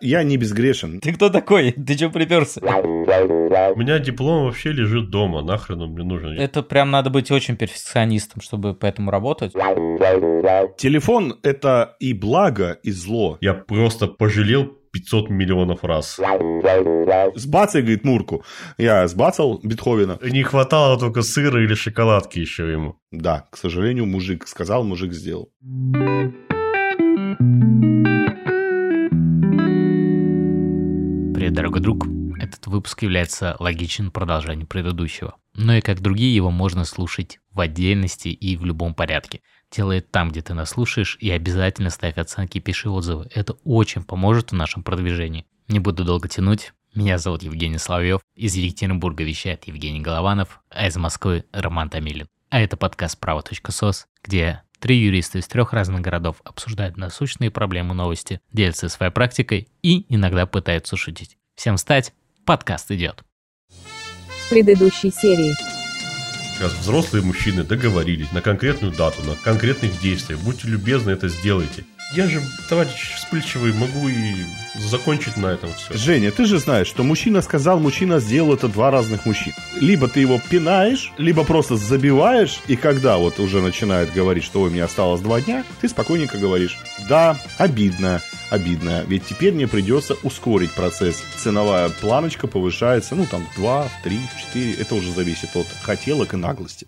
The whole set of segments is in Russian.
Я не безгрешен. Ты кто такой? Ты чё приперся? У меня диплом вообще лежит дома, нахрен он мне нужен? Это прям надо быть очень перфекционистом, чтобы по этому работать. Телефон — это и благо, и зло. Я просто пожалел 500 миллионов раз. Сбацай, говорит, Мурку. Я сбацал Бетховена. Не хватало только сыра или шоколадки еще ему. Да, к сожалению, мужик сказал, мужик сделал. Дорогой друг. Этот выпуск является логичным продолжением предыдущего. Но и как другие его можно слушать в отдельности и в любом порядке. Делай там, где ты нас слушаешь, и обязательно ставь оценки и пиши отзывы. Это очень поможет в нашем продвижении. Не буду долго тянуть. Меня зовут Евгений Соловьев. Из Екатеринбурга вещает Евгений Голованов, а из Москвы Роман Томилин. А это подкаст «Право.сос», где три юриста из трех разных городов обсуждают насущные проблемы новости, делятся своей практикой и иногда пытаются шутить. Всем встать, подкаст идет. В предыдущей серии. Раз взрослые мужчины договорились на конкретную дату, на конкретных действиях. Будьте любезны, это сделайте. Я же, товарищ вспыльчивый, могу и закончить на этом все. Женя, ты же знаешь, что мужчина сказал, мужчина сделал это два разных мужчин. Либо ты его пинаешь, либо просто забиваешь, и когда вот уже начинает говорить, что у меня осталось два дня, ты спокойненько говоришь, да, обидно, обидно, ведь теперь мне придется ускорить процесс. Ценовая планочка повышается, ну там 2, 3, 4, это уже зависит от хотелок и наглости.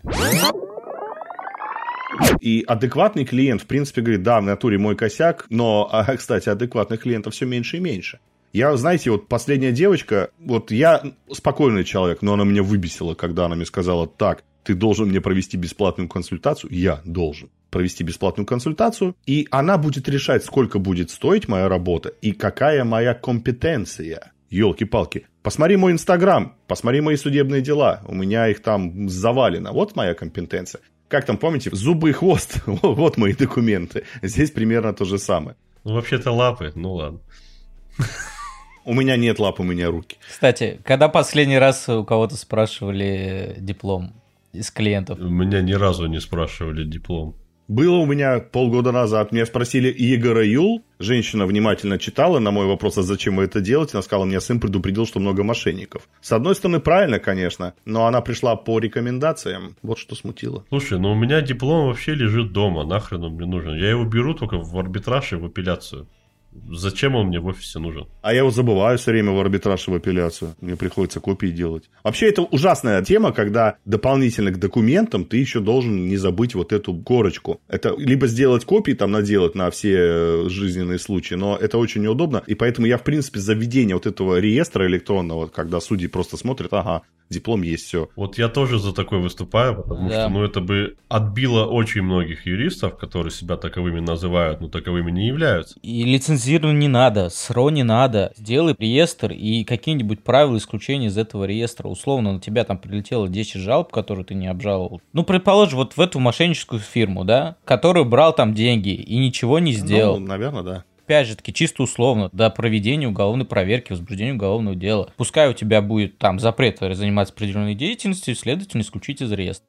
И адекватный клиент, в принципе, говорит, да, в натуре мой косяк, но, а, кстати, адекватных клиентов все меньше и меньше. Я, знаете, вот последняя девочка, вот я спокойный человек, но она меня выбесила, когда она мне сказала, так, ты должен мне провести бесплатную консультацию. Я должен провести бесплатную консультацию, и она будет решать, сколько будет стоить моя работа и какая моя компетенция. Елки-палки. Посмотри мой инстаграм, посмотри мои судебные дела. У меня их там завалено. Вот моя компетенция. Как там, помните, зубы и хвост. вот мои документы. Здесь примерно то же самое. Ну, вообще-то лапы, ну ладно. У меня нет лап, у меня руки. Кстати, когда последний раз у кого-то спрашивали диплом из клиентов? Меня ни разу не спрашивали диплом. Было у меня полгода назад. Меня спросили Игора Юл. Женщина внимательно читала на мой вопрос, а зачем вы это делаете. Она сказала, мне сын предупредил, что много мошенников. С одной стороны, правильно, конечно, но она пришла по рекомендациям. Вот что смутило. Слушай, ну у меня диплом вообще лежит дома. Нахрен он мне нужен? Я его беру только в арбитраж и в апелляцию. Зачем он мне в офисе нужен? А я его забываю все время в арбитраж и в апелляцию. Мне приходится копии делать. Вообще, это ужасная тема, когда дополнительно к документам ты еще должен не забыть вот эту корочку. Это либо сделать копии, там наделать на все э, жизненные случаи, но это очень неудобно. И поэтому я, в принципе, за введение вот этого реестра электронного, когда судьи просто смотрят, ага, диплом есть, все. Вот я тоже за такое выступаю, потому да. что, ну, это бы отбило очень многих юристов, которые себя таковыми называют, но таковыми не являются. И лицензирование не надо, СРО не надо. Сделай реестр и какие-нибудь правила исключения из этого реестра. Условно, на тебя там прилетело 10 жалоб, которые ты не обжаловал. Ну, предположим, вот в эту мошенническую фирму, да, который брал там деньги и ничего не сделал. Ну, наверное, да опять же таки, чисто условно, до проведения уголовной проверки, возбуждения уголовного дела. Пускай у тебя будет там запрет заниматься определенной деятельностью, следовательно, исключить из реестра.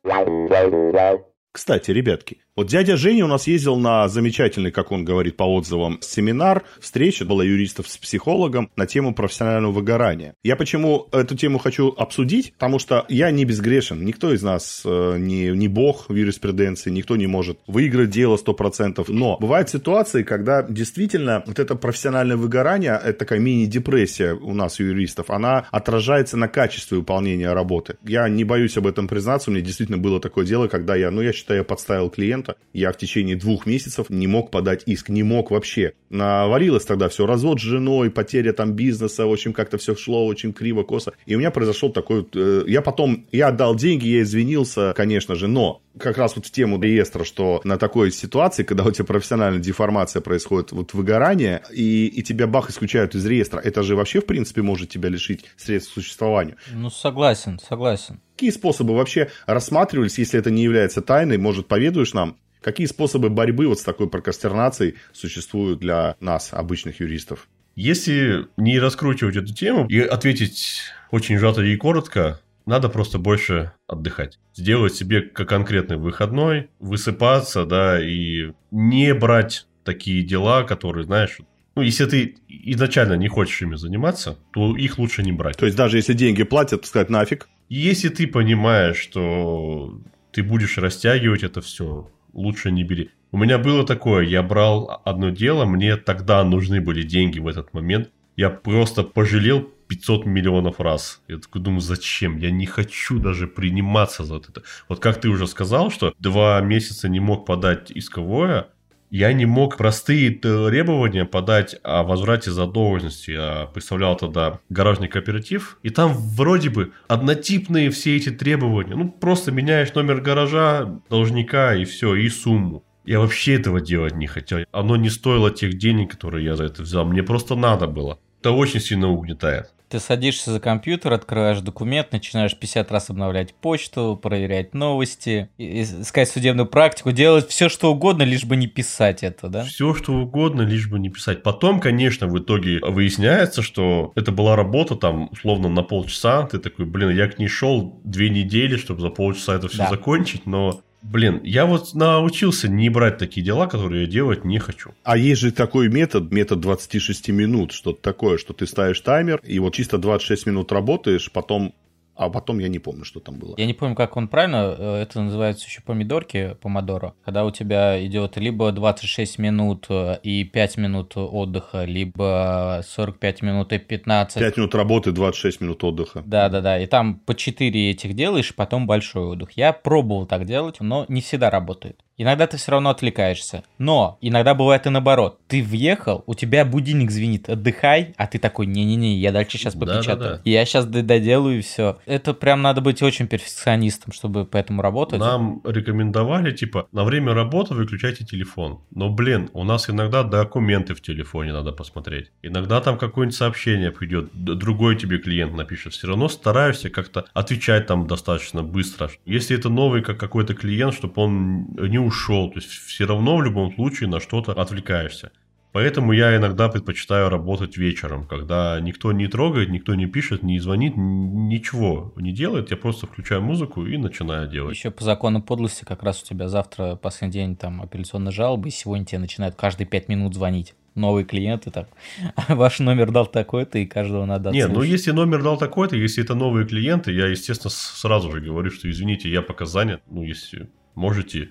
Кстати, ребятки, вот дядя Женя у нас ездил на замечательный, как он говорит по отзывам, семинар, встреча была юристов с психологом на тему профессионального выгорания. Я почему эту тему хочу обсудить? Потому что я не безгрешен. Никто из нас э, не, не бог в юриспруденции, никто не может выиграть дело 100%. Но бывают ситуации, когда действительно вот это профессиональное выгорание, это такая мини-депрессия у нас, у юристов, она отражается на качестве выполнения работы. Я не боюсь об этом признаться, у меня действительно было такое дело, когда я, ну, я считаю, я подставил клиента. Я в течение двух месяцев не мог подать иск, не мог вообще. Навалилось тогда все, развод с женой, потеря там бизнеса, в общем, как-то все шло очень криво, косо. И у меня произошел такой... Э, я потом, я отдал деньги, я извинился, конечно же, но как раз вот в тему реестра, что на такой ситуации, когда у тебя профессиональная деформация происходит, вот выгорание, и, и тебя бах исключают из реестра, это же вообще, в принципе, может тебя лишить средств к существованию. Ну, согласен, согласен. Какие способы вообще рассматривались, если это не является тайной, может, поведуешь нам? Какие способы борьбы вот с такой прокрастинацией существуют для нас, обычных юристов? Если не раскручивать эту тему и ответить очень сжато и коротко, надо просто больше отдыхать. Сделать себе конкретный выходной, высыпаться, да, и не брать такие дела, которые, знаешь, Ну, если ты изначально не хочешь ими заниматься, то их лучше не брать. То есть даже если деньги платят, сказать нафиг. Если ты понимаешь, что ты будешь растягивать это все, лучше не бери. У меня было такое, я брал одно дело, мне тогда нужны были деньги в этот момент. Я просто пожалел 500 миллионов раз. Я такой думаю, зачем? Я не хочу даже приниматься за это. Вот как ты уже сказал, что два месяца не мог подать исковое, я не мог простые требования подать о возврате задолженности. Я представлял тогда гаражный кооператив, и там вроде бы однотипные все эти требования. Ну, просто меняешь номер гаража, должника и все, и сумму. Я вообще этого делать не хотел. Оно не стоило тех денег, которые я за это взял. Мне просто надо было. Это очень сильно угнетает. Ты садишься за компьютер, открываешь документ, начинаешь 50 раз обновлять почту, проверять новости, искать судебную практику, делать все, что угодно, лишь бы не писать это, да? Все, что угодно, лишь бы не писать. Потом, конечно, в итоге выясняется, что это была работа там условно на полчаса. Ты такой, блин, я к ней шел две недели, чтобы за полчаса это все да. закончить, но Блин, я вот научился не брать такие дела, которые я делать не хочу. А есть же такой метод, метод 26 минут, что-то такое, что ты ставишь таймер, и вот чисто 26 минут работаешь, потом а потом я не помню, что там было. Я не помню, как он правильно, э, это называется еще помидорки, помодоро, когда у тебя идет либо 26 минут э, и 5 минут отдыха, либо 45 минут и 15. 5 минут работы, 26 минут отдыха. Да-да-да, и там по 4 этих делаешь, потом большой отдых. Я пробовал так делать, но не всегда работает. Иногда ты все равно отвлекаешься. Но иногда бывает и наоборот. Ты въехал, у тебя будильник звенит, отдыхай, а ты такой, не-не-не, я дальше сейчас попечатаю. Да, да, да. Я сейчас доделаю и все. Это прям надо быть очень перфекционистом, чтобы по этому работать. Нам рекомендовали, типа, на время работы выключайте телефон. Но, блин, у нас иногда документы в телефоне надо посмотреть. Иногда там какое-нибудь сообщение придет, другой тебе клиент напишет. Все равно стараешься как-то отвечать там достаточно быстро. Если это новый как какой-то клиент, чтобы он не ушел. То есть все равно в любом случае на что-то отвлекаешься. Поэтому я иногда предпочитаю работать вечером, когда никто не трогает, никто не пишет, не звонит, ничего не делает. Я просто включаю музыку и начинаю делать. Еще по закону подлости как раз у тебя завтра последний день там апелляционной жалобы, и сегодня тебе начинают каждые пять минут звонить новые клиенты так. Ваш номер дал такой-то, и каждого надо Нет, ну если номер дал такой-то, если это новые клиенты, я, естественно, сразу же говорю, что извините, я пока занят. Ну, если можете,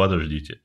подождите.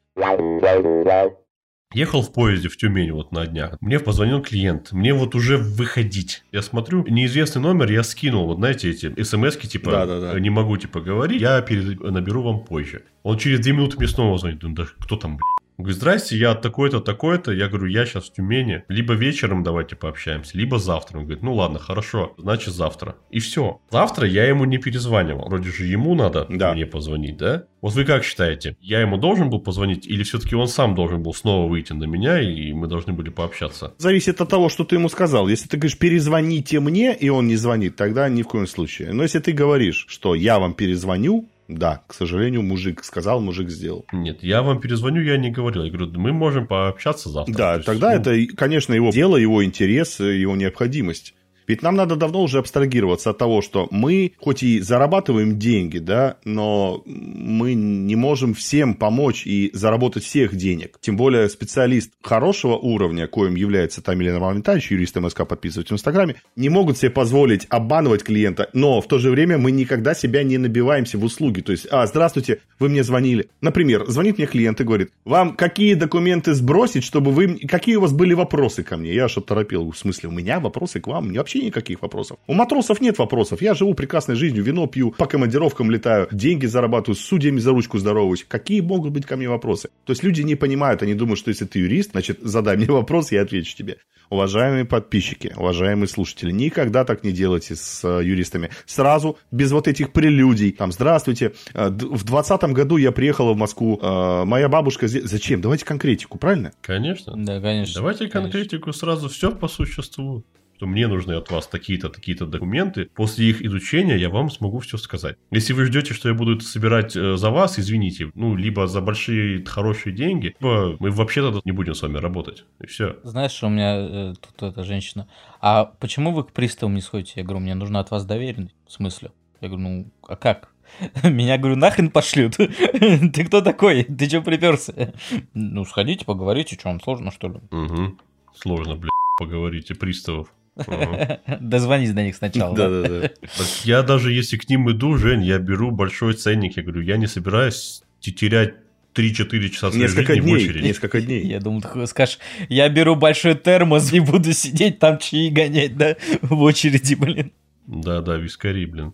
Ехал в поезде в Тюмень вот на днях. Мне позвонил клиент. Мне вот уже выходить. Я смотрю, неизвестный номер я скинул. Вот знаете, эти смс типа да, да, да. не могу типа говорить. Я перед... наберу вам позже. Он через две минуты мне снова звонит. Да кто там, блядь? Говорит, здрасте, я такой-то, такой-то. Я говорю, я сейчас в Тюмени. Либо вечером давайте пообщаемся, либо завтра. Он говорит, ну ладно, хорошо, значит завтра. И все. Завтра я ему не перезванивал. Вроде же ему надо да. мне позвонить, да? Вот вы как считаете, я ему должен был позвонить, или все-таки он сам должен был снова выйти на меня, и мы должны были пообщаться? Зависит от того, что ты ему сказал. Если ты говоришь, перезвоните мне, и он не звонит, тогда ни в коем случае. Но если ты говоришь, что я вам перезвоню, да, к сожалению, мужик сказал, мужик сделал. Нет, я вам перезвоню, я не говорил. Я говорю, мы можем пообщаться завтра. Да, тогда ну... это, конечно, его дело, его интерес, его необходимость. Ведь нам надо давно уже абстрагироваться от того, что мы, хоть и зарабатываем деньги, да, но мы не можем всем помочь и заработать всех денег. Тем более специалист хорошего уровня, коим является Тамилин Роман Витальевич, юрист МСК, подписывать в Инстаграме, не могут себе позволить обманывать клиента, но в то же время мы никогда себя не набиваемся в услуги. То есть, а, здравствуйте, вы мне звонили. Например, звонит мне клиент и говорит, вам какие документы сбросить, чтобы вы... Какие у вас были вопросы ко мне? Я аж торопил. В смысле, у меня вопросы к вам? Мне вообще вообще никаких вопросов. У матросов нет вопросов. Я живу прекрасной жизнью, вино пью, по командировкам летаю, деньги зарабатываю, с судьями за ручку здороваюсь. Какие могут быть ко мне вопросы? То есть люди не понимают, они думают, что если ты юрист, значит, задай мне вопрос, я отвечу тебе. Уважаемые подписчики, уважаемые слушатели, никогда так не делайте с э, юристами. Сразу, без вот этих прелюдий. Там, здравствуйте, э, в двадцатом году я приехала в Москву, э, моя бабушка здесь... Зачем? Давайте конкретику, правильно? Конечно. Да, конечно. Давайте конкретику конечно. сразу, все по существу что мне нужны от вас такие-то, такие-то документы. После их изучения я вам смогу все сказать. Если вы ждете, что я буду это собирать э, за вас, извините, ну, либо за большие хорошие деньги, либо мы вообще тогда не будем с вами работать. И все. Знаешь, у меня э, тут эта женщина. А почему вы к приставу не сходите? Я говорю, мне нужно от вас доверенность. В смысле? Я говорю, ну, а как? Меня, говорю, нахрен пошлют. Ты кто такой? Ты что приперся? Ну, сходите, поговорите, что вам сложно, что ли? Угу. сложно, блядь, поговорить, и приставов. Дозвонись до них сначала. да? Да-да-да. Так Я даже если к ним иду, Жень, я беру большой ценник. Я говорю, я не собираюсь те- терять 3-4 часа своей Несколько жизни в дней, очереди. несколько дней. Я думал, ты скажешь, я беру большой термос и буду сидеть там чаи гонять, да, в очереди, блин. Да-да, вискари, блин.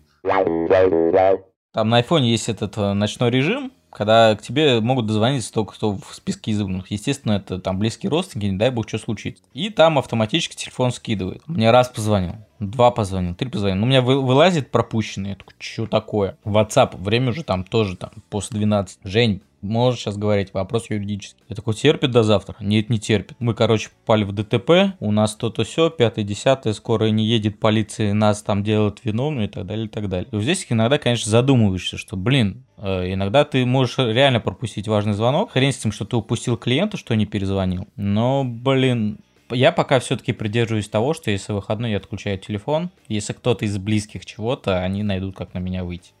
Там на айфоне есть этот э, ночной режим, когда к тебе могут дозвониться только кто в списке избранных. Естественно, это там близкие родственники, не дай бог, что случится. И там автоматически телефон скидывает. Мне раз позвонил, два позвонил, три позвонил. Ну, у меня вы- вылазит пропущенный. Я такой, что такое? WhatsApp, время уже там тоже там после 12. Жень, можешь сейчас говорить, вопрос юридический. Я такой, терпит до завтра? Нет, не терпит. Мы, короче, попали в ДТП, у нас то-то все, пятое, десятое, скоро не едет полиция, нас там делают виновными и так далее, и так далее. И вот здесь иногда, конечно, задумываешься, что, блин, э, иногда ты можешь реально пропустить важный звонок. Хрен с тем, что ты упустил клиента, что не перезвонил. Но, блин, я пока все-таки придерживаюсь того, что если выходной я отключаю телефон, если кто-то из близких чего-то, они найдут, как на меня выйти.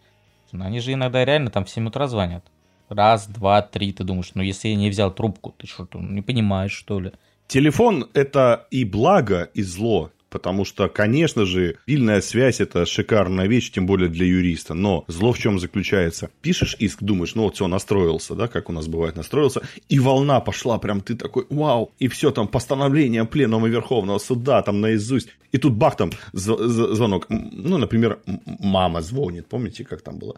Они же иногда реально там в 7 утра звонят. Раз, два, три, ты думаешь, ну если я не взял трубку, ты что, не понимаешь, что ли? Телефон – это и благо, и зло. Потому что, конечно же, мобильная связь – это шикарная вещь, тем более для юриста. Но зло в чем заключается? Пишешь иск, думаешь, ну вот все, настроился, да, как у нас бывает, настроился, и волна пошла, прям ты такой, вау, и все, там, постановление Пленума Верховного Суда, там, наизусть. И тут бах, там, звонок. Ну, например, мама звонит, помните, как там было?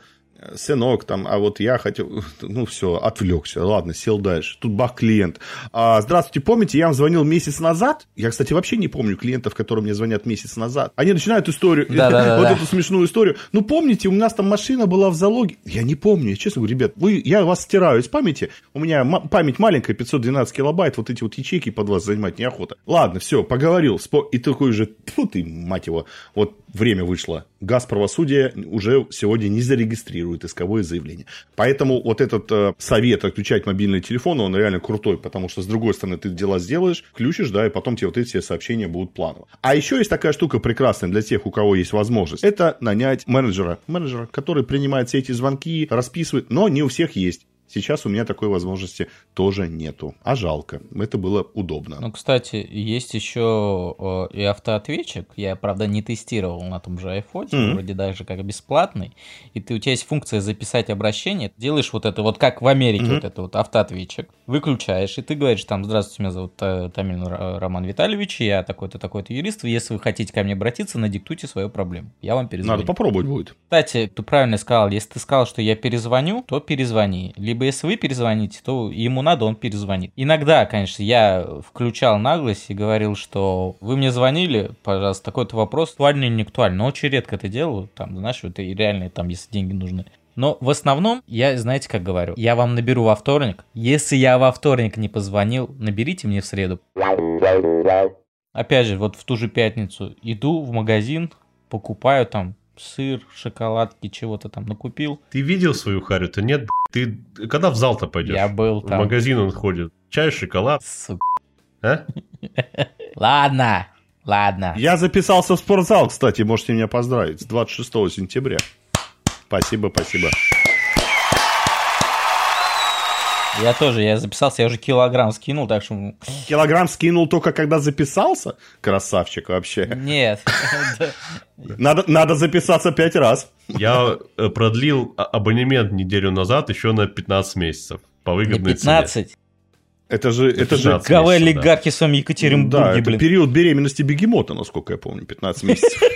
Сынок, там, а вот я хотел, ну все, отвлекся, ладно, сел дальше. Тут бах, клиент. А, здравствуйте, помните, я вам звонил месяц назад? Я, кстати, вообще не помню клиентов, которые мне звонят месяц назад. Они начинают историю, вот эту смешную историю. Ну, помните, у нас там машина была в залоге. Я не помню, я честно говорю, ребят, вы, я вас стираю из памяти. У меня память маленькая, 512 килобайт, вот эти вот ячейки под вас занимать неохота. Ладно, все, поговорил. И такой же, тьфу ты, мать его, вот время вышло. Газ правосудия уже сегодня не зарегистрирует исковое заявление. Поэтому вот этот э, совет отключать мобильный телефон, он реально крутой, потому что, с другой стороны, ты дела сделаешь, включишь, да, и потом тебе вот эти все сообщения будут планово. А еще есть такая штука прекрасная для тех, у кого есть возможность. Это нанять менеджера, менеджера, который принимает все эти звонки, расписывает, но не у всех есть. Сейчас у меня такой возможности тоже нету. А жалко. Это было удобно. Ну, кстати, есть еще э, и автоответчик. Я, правда, не тестировал на том же iPhone, Мгм. вроде даже как бесплатный. И ты, у тебя есть функция записать обращение. Делаешь вот это, вот как в Америке, Мгм. вот это вот автоответчик. Выключаешь, и ты говоришь там, здравствуйте, меня зовут э, Тамилин Ра- Роман Витальевич, я такой-то, такой-то юрист. Если вы хотите ко мне обратиться, надиктуйте свою проблему. Я вам перезвоню. Надо попробовать будет. Кстати, ты правильно сказал, если ты сказал, что я перезвоню, то перезвони. Либо если вы перезвоните, то ему надо, он перезвонит. Иногда, конечно, я включал наглость и говорил, что вы мне звонили, пожалуйста, такой-то вопрос, актуальный или не актуальный. Но очень редко это делаю, там, знаешь, это реально, там, если деньги нужны. Но в основном, я, знаете, как говорю, я вам наберу во вторник. Если я во вторник не позвонил, наберите мне в среду. Опять же, вот в ту же пятницу иду в магазин, покупаю там сыр, шоколадки, чего-то там накупил. Ты видел свою Харю-то? Нет, блядь. Ты когда в зал-то пойдешь? Я был В там. магазин он ходит. Чай, шоколад, Сука. а? Ладно, ладно. Я записался в спортзал, кстати, можете меня поздравить, с 26 сентября. Спасибо, спасибо. Я тоже, я записался, я уже килограмм скинул, так что... Килограмм скинул только когда записался? Красавчик вообще. Нет. Надо, надо записаться пять раз. Я э, продлил а- абонемент неделю назад еще на 15 месяцев. По Не выгодной цене. 15. Это же, это же 15. Кого месяцев, да. олигархи в своем да, Екатеринбурге, это блин. период беременности бегемота, насколько я помню, 15 месяцев.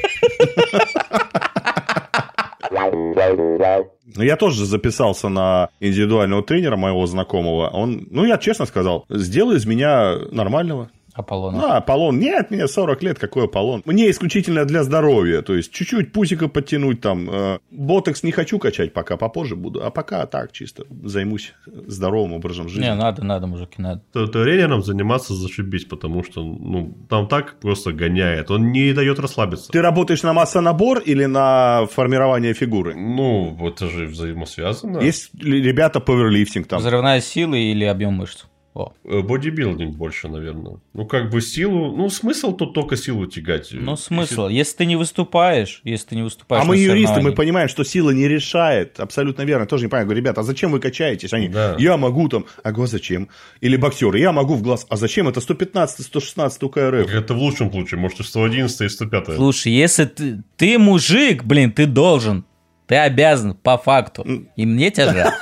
Но я тоже записался на индивидуального тренера моего знакомого. Он, ну, я честно сказал, сделай из меня нормального. Аполлона. А, Аполлон. Нет, мне 40 лет, какой Аполлон? Мне исключительно для здоровья. То есть, чуть-чуть пусика подтянуть там. э, ботокс не хочу качать пока, попозже буду. А пока так, чисто займусь здоровым образом жизни. Не, надо, надо, мужики, надо. Тренером заниматься зашибись, потому что ну, там так просто гоняет. Он не дает расслабиться. Ты работаешь на массонабор или на формирование фигуры? Ну, это же взаимосвязано. Есть ребята пауэрлифтинг там? Взрывная сила или объем мышц? О. Э, Бодибилдинг больше, наверное. Ну, как бы силу... Ну, смысл тут только силу тягать. Ну, смысл. Если ты не выступаешь, если ты не выступаешь А мы юристы, мы понимаем, что сила не решает. Абсолютно верно. Тоже не понимаю. Говорю, ребята, а зачем вы качаетесь? Они, Да. я могу там. А говорю, зачем? Или боксеры, я могу в глаз. А зачем? Это 115 116 УКРФ. Это в лучшем случае. Может, и 111 и 105. Слушай, если ты, ты мужик, блин, ты должен. Ты обязан, по факту. И мне тебя жаль.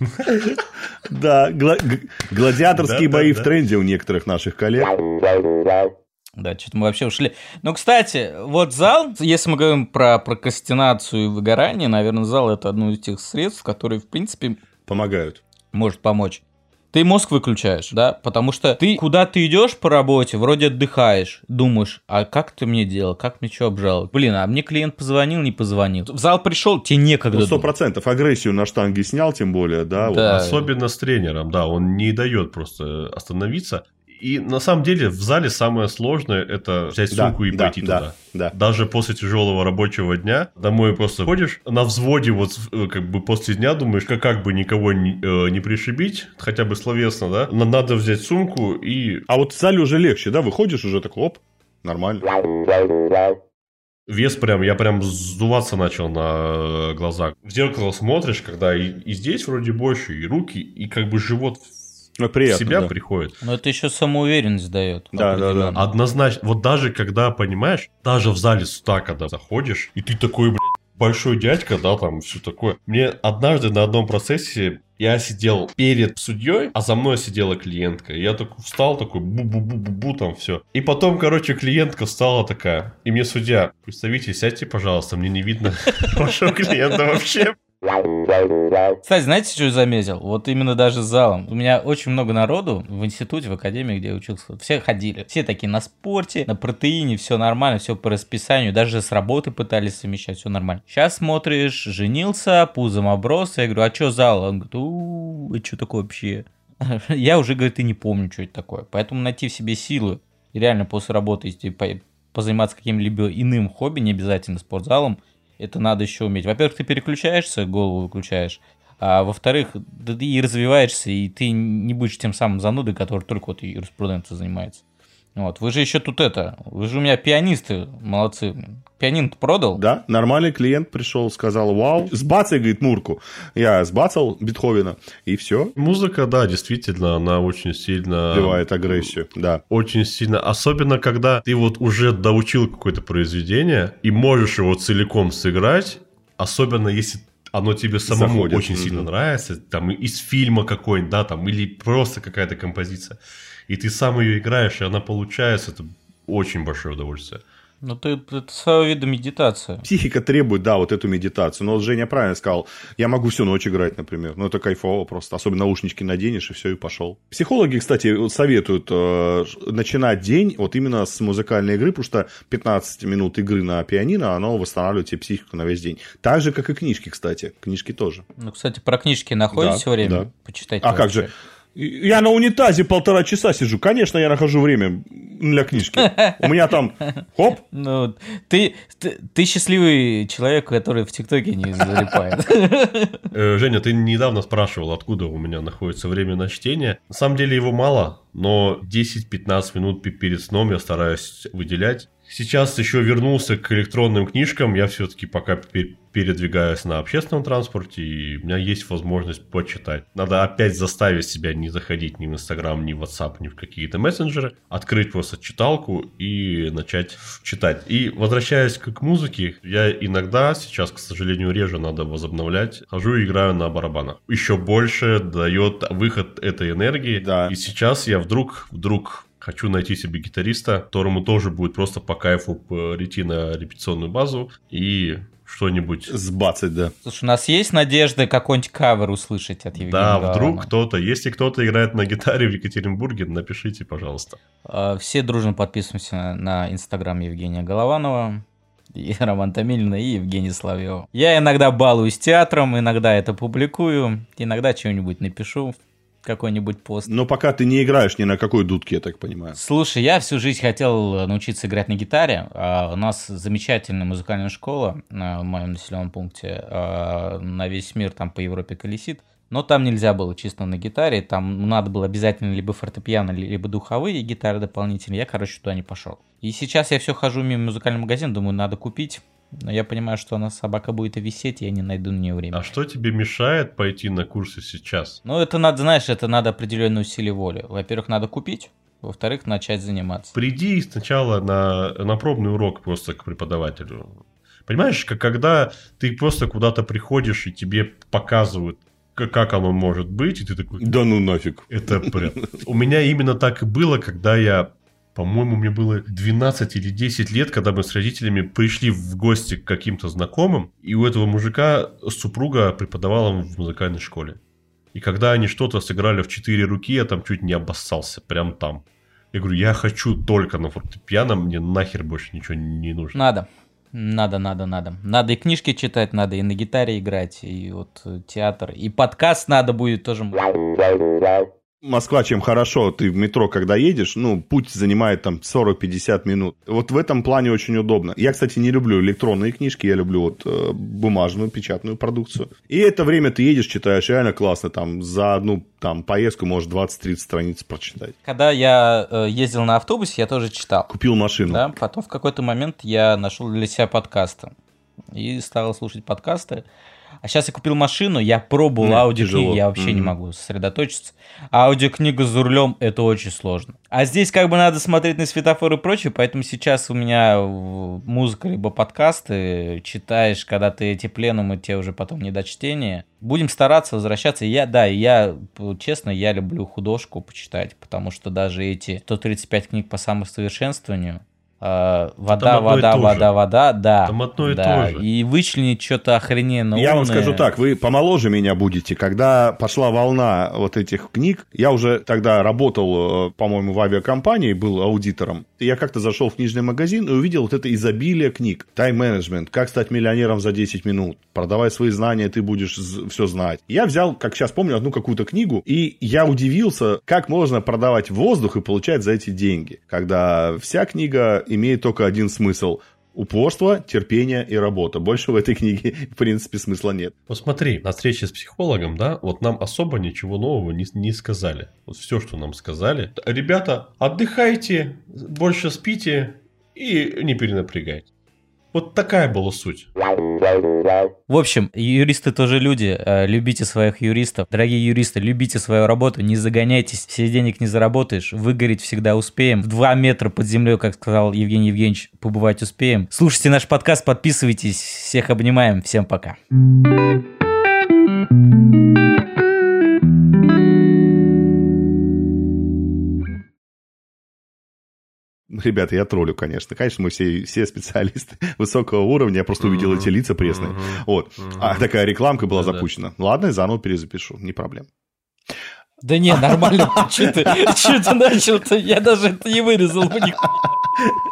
Да, гладиаторские бои в тренде у некоторых наших коллег. Да, что-то мы вообще ушли. Ну, кстати, вот зал, если мы говорим про прокрастинацию и выгорание, наверное, зал это одно из тех средств, которые, в принципе, Помогают. может помочь. Ты мозг выключаешь, да, потому что ты куда ты идешь по работе, вроде отдыхаешь, думаешь, а как ты мне делал, как мне что обжаловать? Блин, а мне клиент позвонил, не позвонил. В зал пришел, тебе некогда. Ну, сто процентов. Агрессию на штанге снял, тем более, да. вот. Да. Особенно с тренером, да, он не дает просто остановиться. И на самом деле в зале самое сложное это взять Да, сумку и да, пойти да, туда. да. Даже после тяжелого рабочего дня домой просто ходишь на взводе, вот э, как бы после дня думаешь, как, как бы никого не, э, не пришибить, хотя бы словесно, да. Но надо взять сумку и А вот в зале уже легче, да? Выходишь уже такой, оп, нормально. вес прям, я прям сдуваться начал на э, глаза. В зеркало смотришь, когда и, и здесь вроде больше, и руки, и как бы живот Ну, в приятно, себя да. приходит. Но это еще самоуверенность дает. Да, да, да. Однозначно. Вот даже когда, понимаешь, даже в зале суда, когда заходишь, и ты такой, блядь, большой дядька, да, там все такое. Мне однажды на одном процессе я сидел перед судьей, а за мной сидела клиентка. Я такой встал, такой бу-бу-бу-бу-бу, там все. И потом, короче, клиентка встала такая. И мне судья, представите, сядьте, пожалуйста, мне не видно вашего клиента вообще. Кстати, знаете, что я заметил? Вот именно даже с залом. У меня очень много народу в институте, в академии, где я учился. Все ходили. Все такие на спорте, на протеине, все нормально, все по расписанию. Даже с работы пытались совмещать, все нормально. Сейчас смотришь, женился, пузом оброс. Я говорю, а что зал? Он говорит, у это что такое вообще? Я уже, говорит, и не помню, что это такое. Поэтому найти в себе силы и реально после работы, по- позаниматься каким-либо иным хобби, не обязательно спортзалом, это надо еще уметь. Во-первых, ты переключаешься, голову выключаешь, а во-вторых, да ты и развиваешься, и ты не будешь тем самым занудой, который только вот юриспруденцией занимается. Вот. Вы же еще тут это, вы же у меня пианисты, молодцы. Пианин продал? Да, нормальный клиент пришел, сказал, вау, сбацай, говорит, Мурку. Я сбацал Бетховена, и все, Музыка, да, действительно, она очень сильно... вбивает агрессию, да. Очень сильно. Особенно, когда ты вот уже доучил какое-то произведение и можешь его целиком сыграть, особенно если оно тебе самому Заходит, очень мгм. сильно нравится, там из фильма какой-нибудь, да, там, или просто какая-то композиция, и ты сам ее играешь, и она получается, это очень большое удовольствие. Ну, ты, это своего вида медитация. Психика требует, да, вот эту медитацию. Но вот Женя правильно сказал, я могу всю ночь играть, например. Ну, это кайфово просто. Особенно наушнички наденешь, и все, и пошел. Психологи, кстати, советуют э, начинать день вот именно с музыкальной игры, потому что 15 минут игры на пианино, оно восстанавливает тебе психику на весь день. Так же, как и книжки, кстати. Книжки тоже. Ну, кстати, про книжки находите Да, время? да. Почитайте. А как вообще. же? Я на унитазе полтора часа сижу. Конечно, я нахожу время для книжки. У меня там, хоп, Ну, ты, ты, ты счастливый человек, который в ТикТоке не залипает. Э, Женя, ты недавно спрашивал, откуда у меня находится время на чтение. На самом деле его мало, но 10-15 минут пе- перед сном я стараюсь выделять. Сейчас еще вернулся к электронным книжкам. Я все-таки пока пе- передвигаюсь на общественном транспорте, и у меня есть возможность почитать. Надо опять заставить себя не заходить ни в Инстаграм, ни в WhatsApp, ни в какие-то мессенджеры, открыть просто читалку и начать читать. И возвращаясь к к музыке, я иногда, сейчас, к сожалению, реже надо возобновлять, хожу и играю на барабанах. Еще больше дает выход этой энергии. Да. И сейчас я вдруг, вдруг Хочу найти себе гитариста, которому тоже будет просто по кайфу прийти на репетиционную базу и что-нибудь сбацать, да. Слушай, у нас есть надежда какой-нибудь кавер услышать от Евгения Да, Галама? вдруг кто-то, если кто-то играет на гитаре в Екатеринбурге, напишите, пожалуйста. А, Все дружно подписываемся на- инстаграм Евгения Голованова. И Роман Томилина и Евгений Славьев. Я иногда балуюсь театром, иногда это публикую, иногда что-нибудь напишу, какой-нибудь пост. Но пока ты не играешь ни на какой дудке, я так понимаю. Слушай, я всю жизнь хотел научиться играть на гитаре. А, У нас замечательная музыкальная школа на- в моем населенном пункте. а, На весь мир там по Европе колесит. Но там нельзя было чисто на гитаре, там надо было обязательно либо фортепиано, либо духовые гитары дополнительные. Я, короче, туда не пошел. И сейчас я все хожу мимо музыкального магазина, думаю, надо купить. Но я понимаю, что она собака будет и висеть, и я не найду на нее время. А что тебе мешает пойти на курсы сейчас? Ну, это надо, знаешь, это надо определенную усилие воли. Во-первых, надо купить, во-вторых, начать заниматься. Приди сначала на, на пробный урок просто к преподавателю. Понимаешь, как когда ты просто куда-то приходишь и тебе показывают, как, как оно может быть, и ты такой... Да ну нафиг. Это прям... У меня именно так и было, когда я по-моему, мне было 12 или 10 лет, когда мы с родителями пришли в гости к каким-то знакомым, и у этого мужика супруга преподавала в музыкальной школе. И когда они что-то сыграли в четыре руки, я там чуть не обоссался, прям там. Я говорю, я хочу только на фортепиано, мне нахер больше ничего не нужно. Надо. Надо, надо, надо. Надо и книжки читать, надо и на гитаре играть, и вот театр. И подкаст надо будет тоже. Москва чем хорошо, ты в метро, когда едешь, ну, путь занимает там 40-50 минут. Вот в этом плане очень удобно. Я, кстати, не люблю электронные книжки, я люблю вот э, бумажную, печатную продукцию. И это время ты едешь, читаешь, реально классно, там, за одну там поездку можешь 20-30 страниц прочитать. Когда я э, ездил на автобусе, я тоже читал. Купил машину. Да, потом в какой-то момент я нашел для себя подкасты. И стал слушать подкасты. А сейчас я купил машину, я пробовал Ну, аудиокниги, тяжело. я вообще не Мгм. могу сосредоточиться. А аудиокнига за рулем это очень сложно. А здесь как бы надо смотреть на светофоры и прочее, поэтому сейчас у меня э, музыка либо подкасты, читаешь, когда ты эти пленумы, тебе уже потом не до чтения. Будем стараться возвращаться. Я, да, я, честно, я люблю художку почитать, потому что даже эти 135 книг по самосовершенствованию, э, вода, вода, же. вода, вода, да. Там одно и да. то же. И вычленить что-то охрененно Я вам скажу так, вы помоложе меня будете. Когда пошла волна вот этих книг, я уже тогда работал, э, по-моему, в авиакомпании, был аудитором. Я как-то зашел в книжный магазин и увидел вот это изобилие книг. Тайм-менеджмент, как стать миллионером за 10 минут. Продавай свои знания, ты будешь все знать. Я взял, как сейчас помню, одну какую-то книгу, и я удивился, как можно продавать воздух и получать за эти деньги. Когда вся книга имеет только один смысл – Упорство, терпение и работа. Больше в этой книге, в принципе, смысла нет. Вот смотри, на встрече с психологом, да, вот нам особо ничего нового не, не сказали. Вот все, что нам сказали. Ребята, отдыхайте, больше спите и не перенапрягайте. Вот такая была суть. В общем, юристы тоже люди. э, Любите своих юристов. Дорогие юристы, любите свою работу, не загоняйтесь. Все денег не заработаешь. Выгореть всегда успеем. В два метра под землей, как сказал Евгений Евгеньевич, побывать успеем. Слушайте наш подкаст, подписывайтесь. Всех обнимаем. Всем пока. Ребята, я троллю, конечно. Конечно, мы все, все специалисты высокого уровня. Я просто увидел эти лица пресные. Вот. А такая рекламка была запущена. Ладно, заново перезапишу. Не проблем. Да не, нормально. Что ты, что ты начал-то? Я даже это не вырезал.